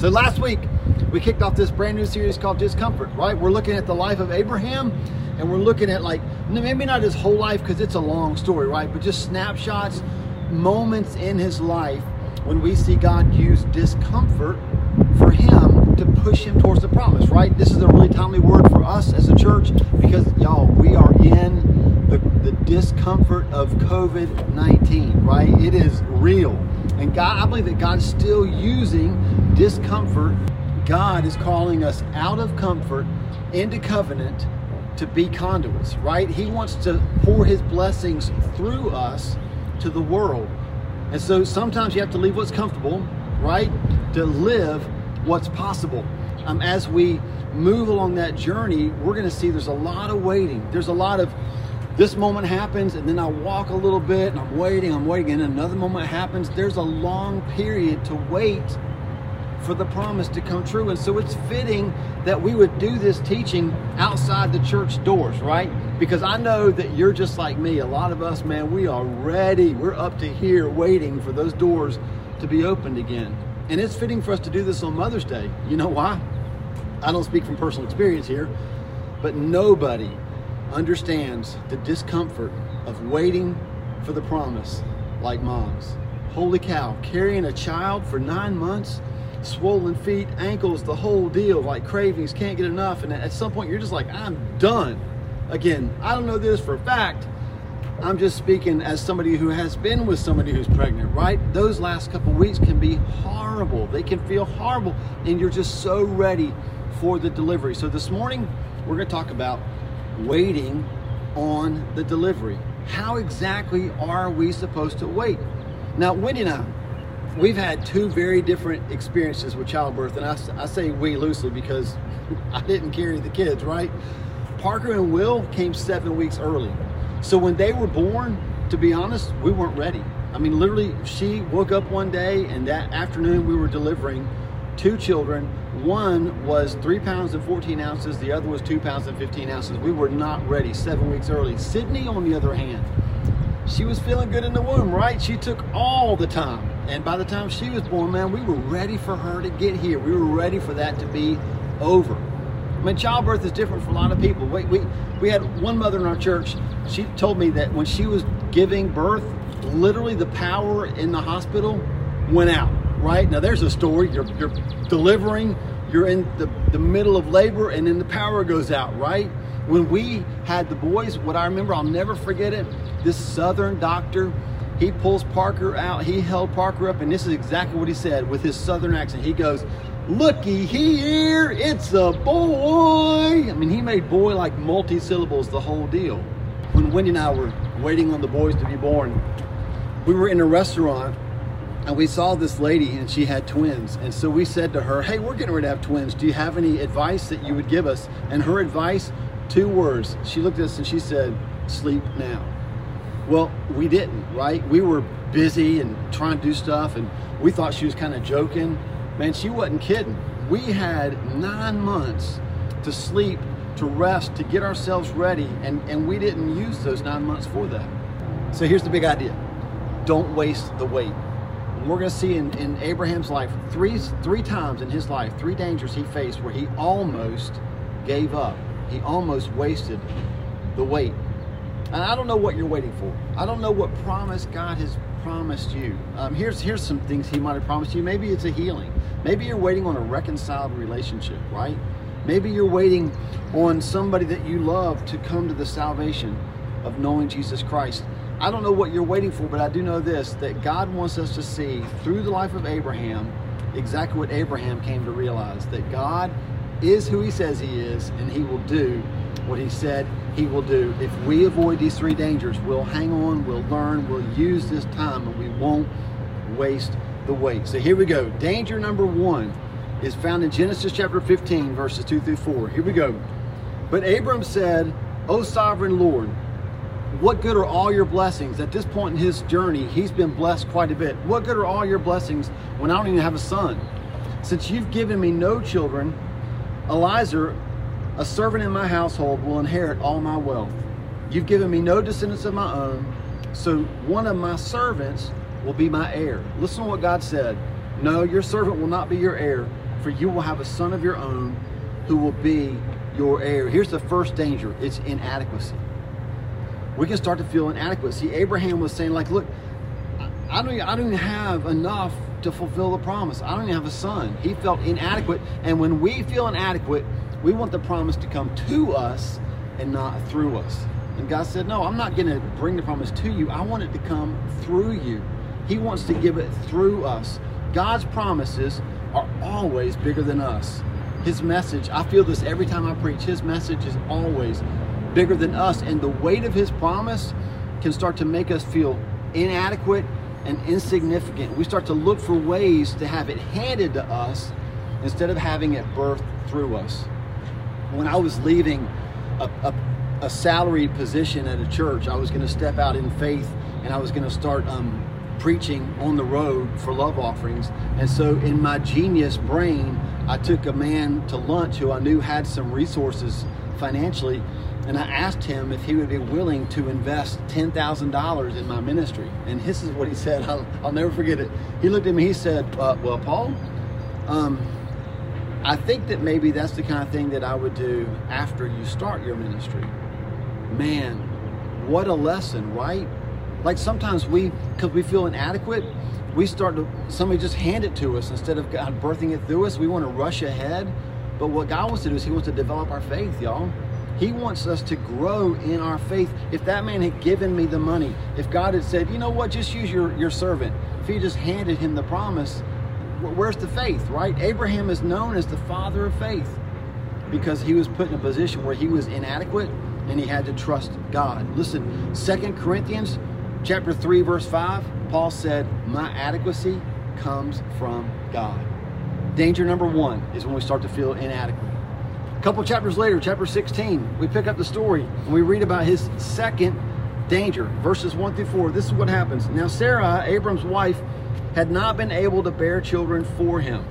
So last week, we kicked off this brand new series called Discomfort, right? We're looking at the life of Abraham and we're looking at like, maybe not his whole life because it's a long story, right? But just snapshots, moments in his life when we see God use discomfort for him to push him towards the promise, right? This is a really timely word for us as a church because, y'all, we are in the, the discomfort of COVID 19, right? It is real. And God, I believe that God's still using discomfort. God is calling us out of comfort into covenant to be conduits, right? He wants to pour his blessings through us to the world. And so sometimes you have to leave what's comfortable, right? To live what's possible. Um, as we move along that journey, we're going to see there's a lot of waiting. There's a lot of this moment happens and then I walk a little bit and I'm waiting, I'm waiting, and another moment happens. There's a long period to wait for the promise to come true. And so it's fitting that we would do this teaching outside the church doors, right? Because I know that you're just like me. A lot of us, man, we are ready. We're up to here waiting for those doors to be opened again. And it's fitting for us to do this on Mother's Day. You know why? I don't speak from personal experience here, but nobody understands the discomfort of waiting for the promise like moms. Holy cow, carrying a child for nine months, swollen feet, ankles, the whole deal, like cravings, can't get enough. And at some point, you're just like, I'm done. Again, I don't know this for a fact. I'm just speaking as somebody who has been with somebody who's pregnant, right? Those last couple weeks can be horrible. They can feel horrible, and you're just so ready for the delivery. So this morning, we're going to talk about waiting on the delivery. How exactly are we supposed to wait? Now, Wendy and I, we've had two very different experiences with childbirth, and I, I say we loosely because I didn't carry the kids, right? Parker and Will came seven weeks early. So when they were born, to be honest, we weren't ready. I mean, literally, she woke up one day, and that afternoon we were delivering two children. One was three pounds and 14 ounces, the other was two pounds and 15 ounces. We were not ready seven weeks early. Sydney, on the other hand, she was feeling good in the womb, right? She took all the time. And by the time she was born, man, we were ready for her to get here. We were ready for that to be over. I mean, childbirth is different for a lot of people. We, we, we had one mother in our church, she told me that when she was giving birth, literally the power in the hospital went out right? Now there's a story. You're, you're delivering, you're in the, the middle of labor, and then the power goes out, right? When we had the boys, what I remember, I'll never forget it. This southern doctor, he pulls Parker out. He held Parker up, and this is exactly what he said with his southern accent. He goes, Looky here, it's a boy. I mean, he made boy like multi syllables the whole deal. When Wendy and I were waiting on the boys to be born, we were in a restaurant and we saw this lady and she had twins. And so we said to her hey we're getting ready to have twins. Do you have any advice that you would give us? And her advice two words. She looked at us and she said sleep now. Well we didn't right? We were busy and trying to do stuff and we thought she was kind of joking. Man she wasn't kidding. We had nine months to sleep to rest to get ourselves ready and, and we didn't use those nine months for that. So here's the big idea. Don't waste the wait we're going to see in, in Abraham's life three three times in his life, three dangers he faced where he almost gave up. He almost wasted the wait. And I don't know what you're waiting for. I don't know what promise God has promised you. Um, here's here's some things He might have promised you. Maybe it's a healing. Maybe you're waiting on a reconciled relationship, right? Maybe you're waiting on somebody that you love to come to the salvation of knowing Jesus Christ. I don't know what you're waiting for, but I do know this that God wants us to see through the life of Abraham exactly what Abraham came to realize that God is who he says he is, and he will do what he said he will do. If we avoid these three dangers, we'll hang on, we'll learn, we'll use this time, and we won't waste the wait. So here we go. Danger number one is found in Genesis chapter 15, verses 2 through 4. Here we go. But Abram said, O sovereign Lord, what good are all your blessings? At this point in his journey, he's been blessed quite a bit. What good are all your blessings when I don't even have a son? Since you've given me no children, Eliezer, a servant in my household, will inherit all my wealth. You've given me no descendants of my own, so one of my servants will be my heir. Listen to what God said. No, your servant will not be your heir, for you will have a son of your own who will be your heir. Here's the first danger it's inadequacy. We can start to feel inadequate. See, Abraham was saying, like, look, I don't, I don't even have enough to fulfill the promise. I don't even have a son. He felt inadequate. And when we feel inadequate, we want the promise to come to us and not through us. And God said, No, I'm not going to bring the promise to you. I want it to come through you. He wants to give it through us. God's promises are always bigger than us. His message, I feel this every time I preach, His message is always bigger than us. And the weight of His promise can start to make us feel inadequate and insignificant. We start to look for ways to have it handed to us instead of having it birthed through us. When I was leaving a, a, a salaried position at a church, I was going to step out in faith and I was going to start um, preaching on the road for love offerings. And so, in my genius brain, I took a man to lunch who I knew had some resources financially, and I asked him if he would be willing to invest $10,000 in my ministry. And this is what he said. I'll, I'll never forget it. He looked at me, he said, uh, Well, Paul, um, I think that maybe that's the kind of thing that I would do after you start your ministry. Man, what a lesson, right? Like sometimes we, because we feel inadequate, we start to, somebody just hand it to us instead of God birthing it through us. We want to rush ahead. But what God wants to do is He wants to develop our faith, y'all. He wants us to grow in our faith. If that man had given me the money, if God had said, you know what, just use your, your servant, if he just handed him the promise, where's the faith, right? Abraham is known as the father of faith because he was put in a position where he was inadequate and he had to trust God. Listen, Second Corinthians chapter 3 verse 5, Paul said, "My adequacy comes from God." Danger number 1 is when we start to feel inadequate. A couple chapters later, chapter 16, we pick up the story and we read about his second danger, verses 1 through 4. This is what happens. Now, Sarah, Abram's wife, had not been able to bear children for him,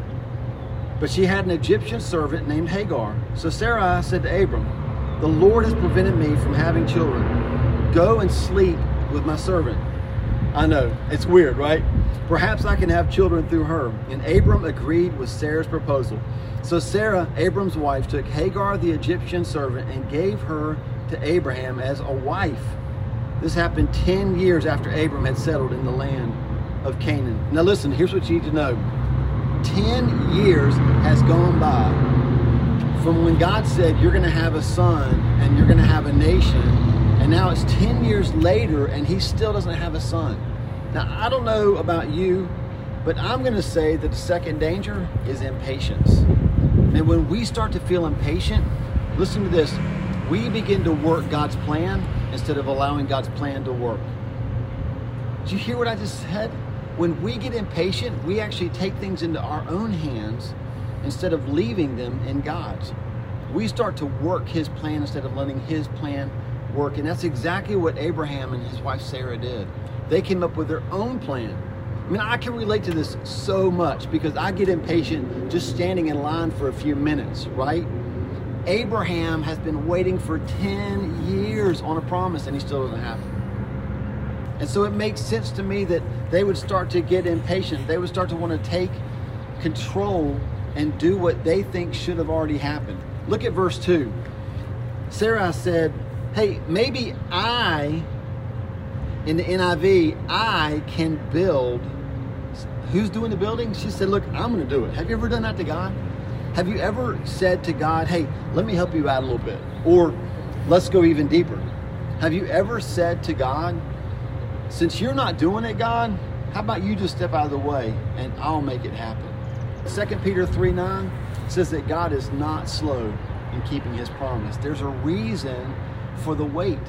but she had an Egyptian servant named Hagar. So Sarah said to Abram, The Lord has prevented me from having children. Go and sleep with my servant. I know, it's weird, right? Perhaps I can have children through her. And Abram agreed with Sarah's proposal. So Sarah, Abram's wife, took Hagar the Egyptian servant and gave her to Abraham as a wife. This happened 10 years after Abram had settled in the land of Canaan. Now listen, here's what you need to know. 10 years has gone by from when God said you're going to have a son and you're going to have a nation, and now it's 10 years later and he still doesn't have a son. Now, I don't know about you, but I'm going to say that the second danger is impatience. And when we start to feel impatient, listen to this, we begin to work God's plan instead of allowing God's plan to work. Did you hear what I just said? When we get impatient, we actually take things into our own hands instead of leaving them in God's. We start to work His plan instead of letting His plan work. And that's exactly what Abraham and his wife Sarah did. They came up with their own plan I mean, I can relate to this so much because I get impatient just standing in line for a few minutes, right? Abraham has been waiting for 10 years on a promise and he still doesn't have it. And so it makes sense to me that they would start to get impatient. They would start to want to take control and do what they think should have already happened. Look at verse 2. Sarah said, Hey, maybe I, in the NIV, I can build who's doing the building? She said, Look, I'm going to do it. Have you ever done that to God? Have you ever said to God, Hey, let me help you out a little bit? Or let's go even deeper. Have you ever said to God, Since you're not doing it, God, how about you just step out of the way and I'll make it happen? 2 Peter 3 9 says that God is not slow in keeping his promise. There's a reason for the wait.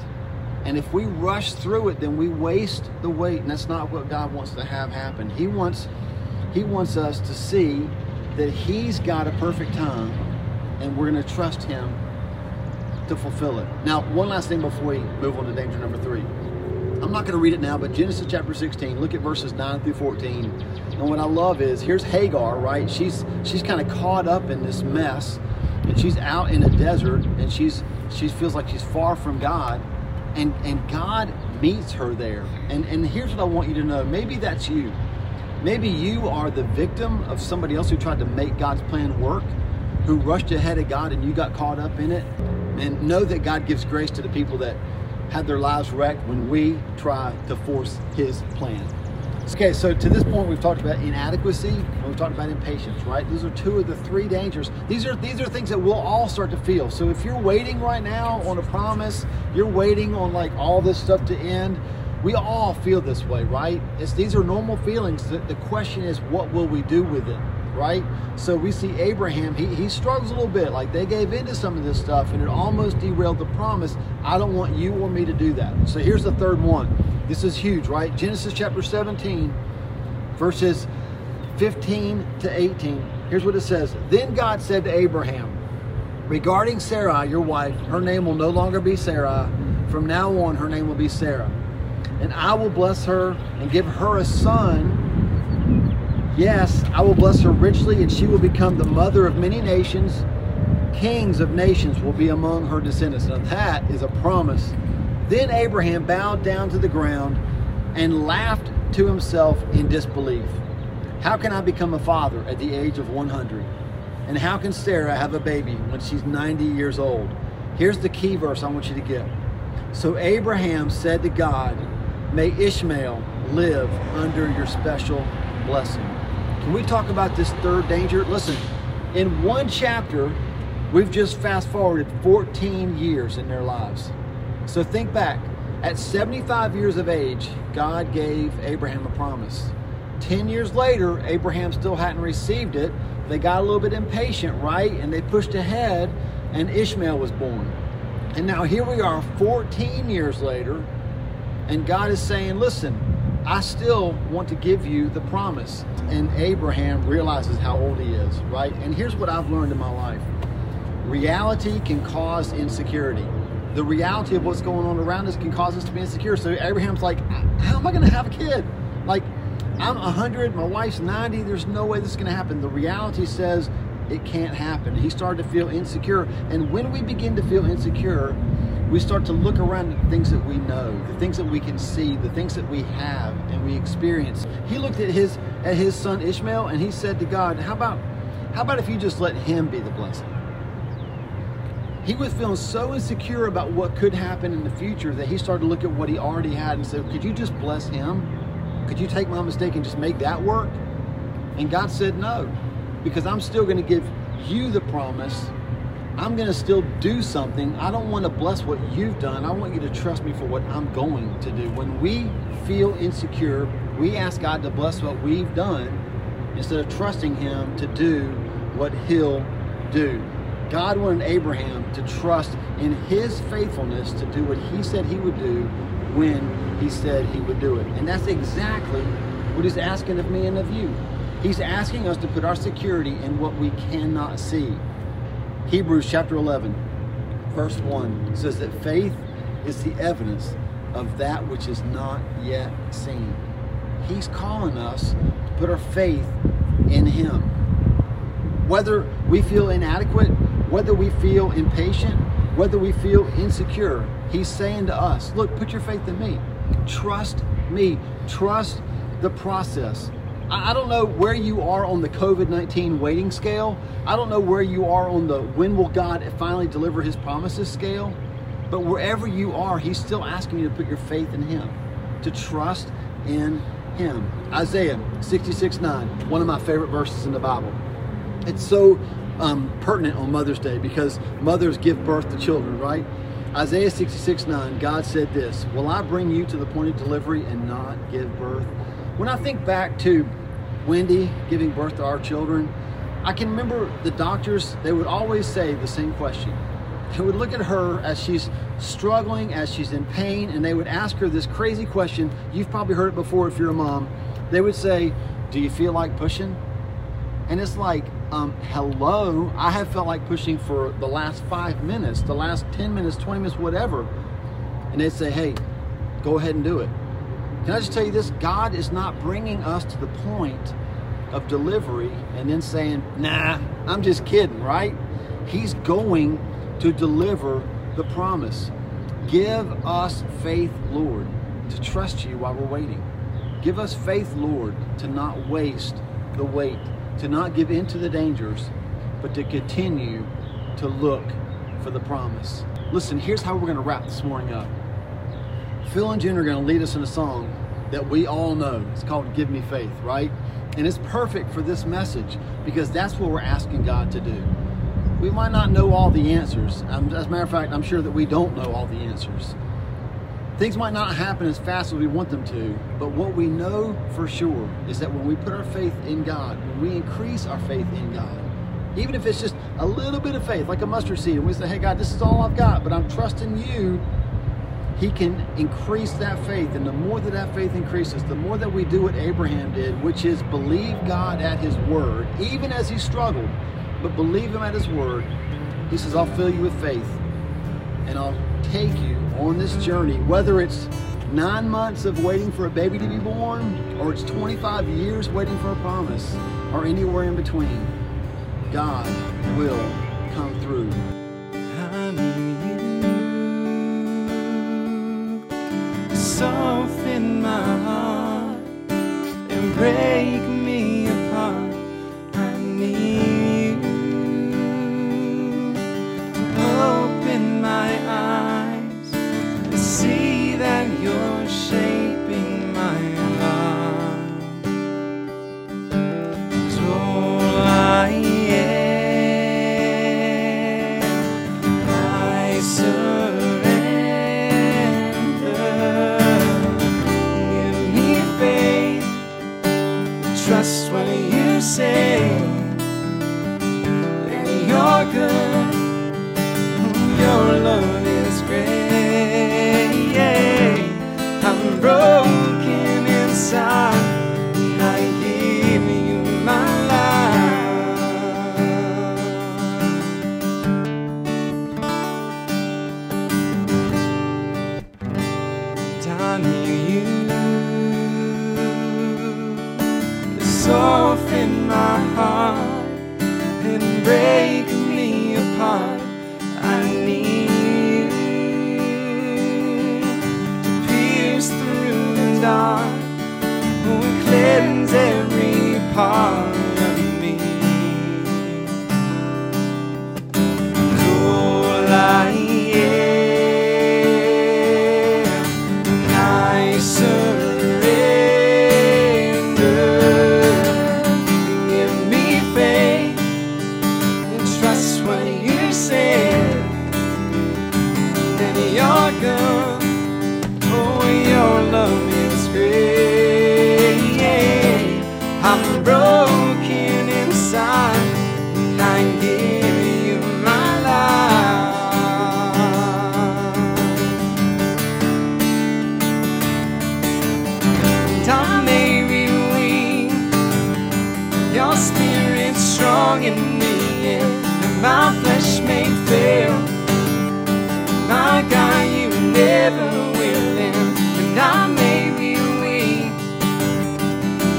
And if we rush through it, then we waste the wait, and that's not what God wants to have happen. He wants He wants us to see that He's got a perfect time, and we're going to trust Him to fulfill it. Now, one last thing before we move on to danger number three. I'm not going to read it now, but Genesis chapter 16, look at verses 9 through 14. And what I love is here's Hagar, right? She's she's kind of caught up in this mess, and she's out in a desert, and she's she feels like she's far from God and and God meets her there. And and here's what I want you to know. Maybe that's you. Maybe you are the victim of somebody else who tried to make God's plan work, who rushed ahead of God and you got caught up in it. And know that God gives grace to the people that had their lives wrecked when we try to force His plan. Okay, so to this point, we've talked about inadequacy and we've talked about impatience, right? These are two of the three dangers. These are these are things that we'll all start to feel. So if you're waiting right now on a promise, you're waiting on like all this stuff to end. We all feel this way, right? It's these are normal feelings. The, the question is, what will we do with it? Right? So we see Abraham, he, he struggles a little bit. Like they gave into some of this stuff and it almost derailed the promise. I don't want you or me to do that. So here's the third one. This is huge, right? Genesis chapter 17, verses 15 to 18. Here's what it says Then God said to Abraham, Regarding Sarai, your wife, her name will no longer be Sarai. From now on, her name will be Sarah. And I will bless her and give her a son Yes, I will bless her richly, and she will become the mother of many nations. Kings of nations will be among her descendants. Now, that is a promise. Then Abraham bowed down to the ground and laughed to himself in disbelief. How can I become a father at the age of 100? And how can Sarah have a baby when she's 90 years old? Here's the key verse I want you to get. So Abraham said to God, May Ishmael live under your special blessing. Can we talk about this third danger? Listen, in one chapter, we've just fast forwarded 14 years in their lives. So think back. At 75 years of age, God gave Abraham a promise. 10 years later, Abraham still hadn't received it. They got a little bit impatient, right? And they pushed ahead, and Ishmael was born. And now here we are 14 years later, and God is saying, Listen, I still want to give you the promise. And Abraham realizes how old he is, right? And here's what I've learned in my life reality can cause insecurity. The reality of what's going on around us can cause us to be insecure. So Abraham's like, How am I going to have a kid? Like, I'm 100, my wife's 90, there's no way this is going to happen. The reality says it can't happen. He started to feel insecure. And when we begin to feel insecure, we start to look around at the things that we know, the things that we can see, the things that we have and we experience. He looked at his at his son Ishmael and he said to God, "How about how about if you just let him be the blessing?" He was feeling so insecure about what could happen in the future that he started to look at what he already had and said, "Could you just bless him? Could you take my mistake and just make that work?" And God said, "No, because I'm still going to give you the promise I'm going to still do something. I don't want to bless what you've done. I want you to trust me for what I'm going to do. When we feel insecure, we ask God to bless what we've done instead of trusting Him to do what He'll do. God wanted Abraham to trust in his faithfulness to do what he said he would do when he said he would do it. And that's exactly what he's asking of me and of you. He's asking us to put our security in what we cannot see. Hebrews chapter 11, verse 1 says that faith is the evidence of that which is not yet seen. He's calling us to put our faith in Him. Whether we feel inadequate, whether we feel impatient, whether we feel insecure, He's saying to us, Look, put your faith in me. Trust me. Trust the process. I don't know where you are on the COVID 19 waiting scale. I don't know where you are on the when will God finally deliver his promises scale. But wherever you are, he's still asking you to put your faith in him, to trust in him. Isaiah 66 9, one of my favorite verses in the Bible. It's so um, pertinent on Mother's Day because mothers give birth to children, right? Isaiah 66 9, God said this Will I bring you to the point of delivery and not give birth? When I think back to Wendy giving birth to our children, I can remember the doctors, they would always say the same question. They would look at her as she's struggling, as she's in pain, and they would ask her this crazy question. You've probably heard it before if you're a mom. They would say, Do you feel like pushing? And it's like, um, hello, I have felt like pushing for the last five minutes, the last 10 minutes, 20 minutes, whatever. And they'd say, Hey, go ahead and do it. Can I just tell you this? God is not bringing us to the point of delivery and then saying, nah, I'm just kidding, right? He's going to deliver the promise. Give us faith, Lord, to trust you while we're waiting. Give us faith, Lord, to not waste the wait, to not give in to the dangers, but to continue to look for the promise. Listen, here's how we're going to wrap this morning up. Phil and Jen are going to lead us in a song that we all know. It's called Give Me Faith, right? And it's perfect for this message because that's what we're asking God to do. We might not know all the answers. Um, as a matter of fact, I'm sure that we don't know all the answers. Things might not happen as fast as we want them to, but what we know for sure is that when we put our faith in God, when we increase our faith in God, even if it's just a little bit of faith, like a mustard seed, and we say, hey, God, this is all I've got, but I'm trusting you, He can increase that faith. And the more that that faith increases, the more that we do what Abraham did, which is believe God at His word, even as he struggled, but believe Him at His word. He says, I'll fill you with faith and I'll take you on this journey, whether it's nine months of waiting for a baby to be born, or it's 25 years waiting for a promise, or anywhere in between. God will come through. Soften my heart. And break your spirit's strong in me, and my flesh may fail. My God, you never will end, and I may be weak.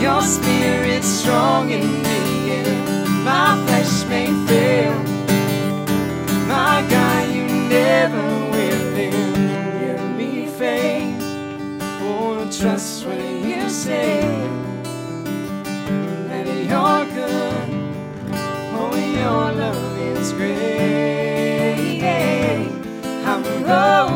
Your spirit's strong in me, and my flesh may fail. My God, you never will end. Give me faith, oh, trust what you say. Is. I'm broken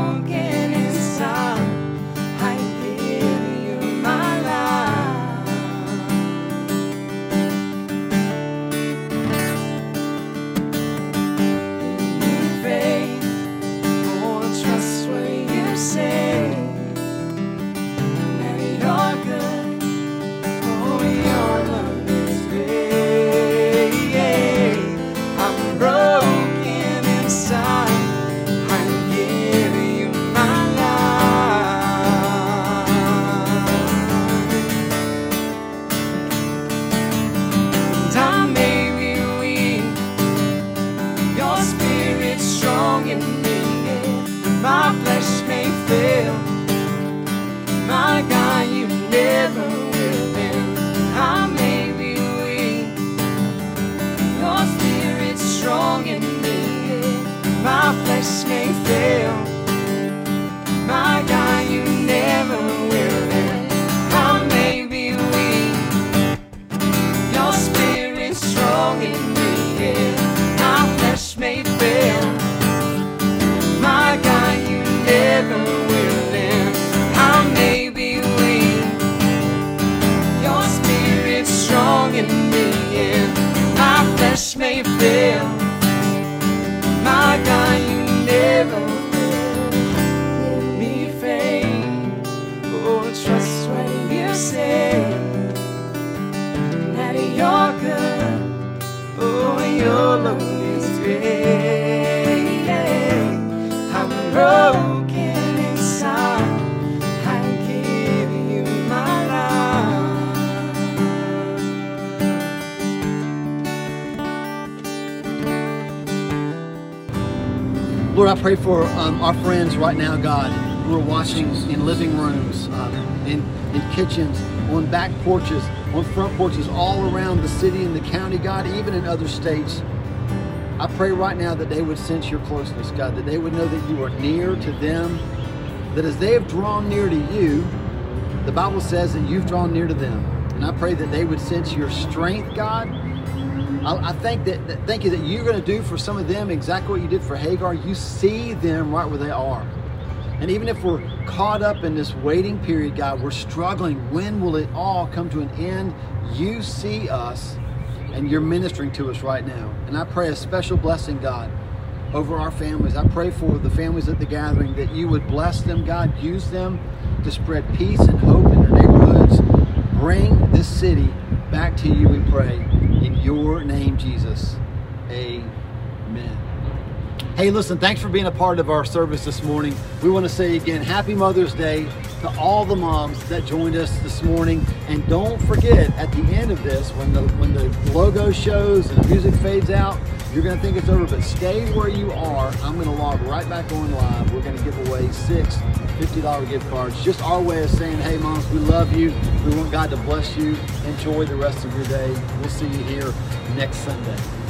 for um, our friends right now, God, who are watching in living rooms, um, in, in kitchens, on back porches, on front porches, all around the city and the county, God, even in other states. I pray right now that they would sense your closeness, God, that they would know that you are near to them, that as they have drawn near to you, the Bible says that you've drawn near to them. And I pray that they would sense your strength, God, I, I think that, that thank you that you're going to do for some of them exactly what you did for Hagar. You see them right where they are. And even if we're caught up in this waiting period, God, we're struggling. When will it all come to an end? You see us and you're ministering to us right now. And I pray a special blessing, God, over our families. I pray for the families at the gathering that you would bless them, God, use them to spread peace and hope in their neighborhoods. Bring this city back to you, we pray. In your name, Jesus. Amen. Hey, listen, thanks for being a part of our service this morning. We want to say again, Happy Mother's Day to all the moms that joined us this morning. And don't forget, at the end of this, when the when the logo shows and the music fades out, you're going to think it's over, but stay where you are. I'm going to log right back on live. We're going to give away six $50 gift cards. Just our way of saying, hey, moms, we love you. We want God to bless you. Enjoy the rest of your day. We'll see you here next Sunday.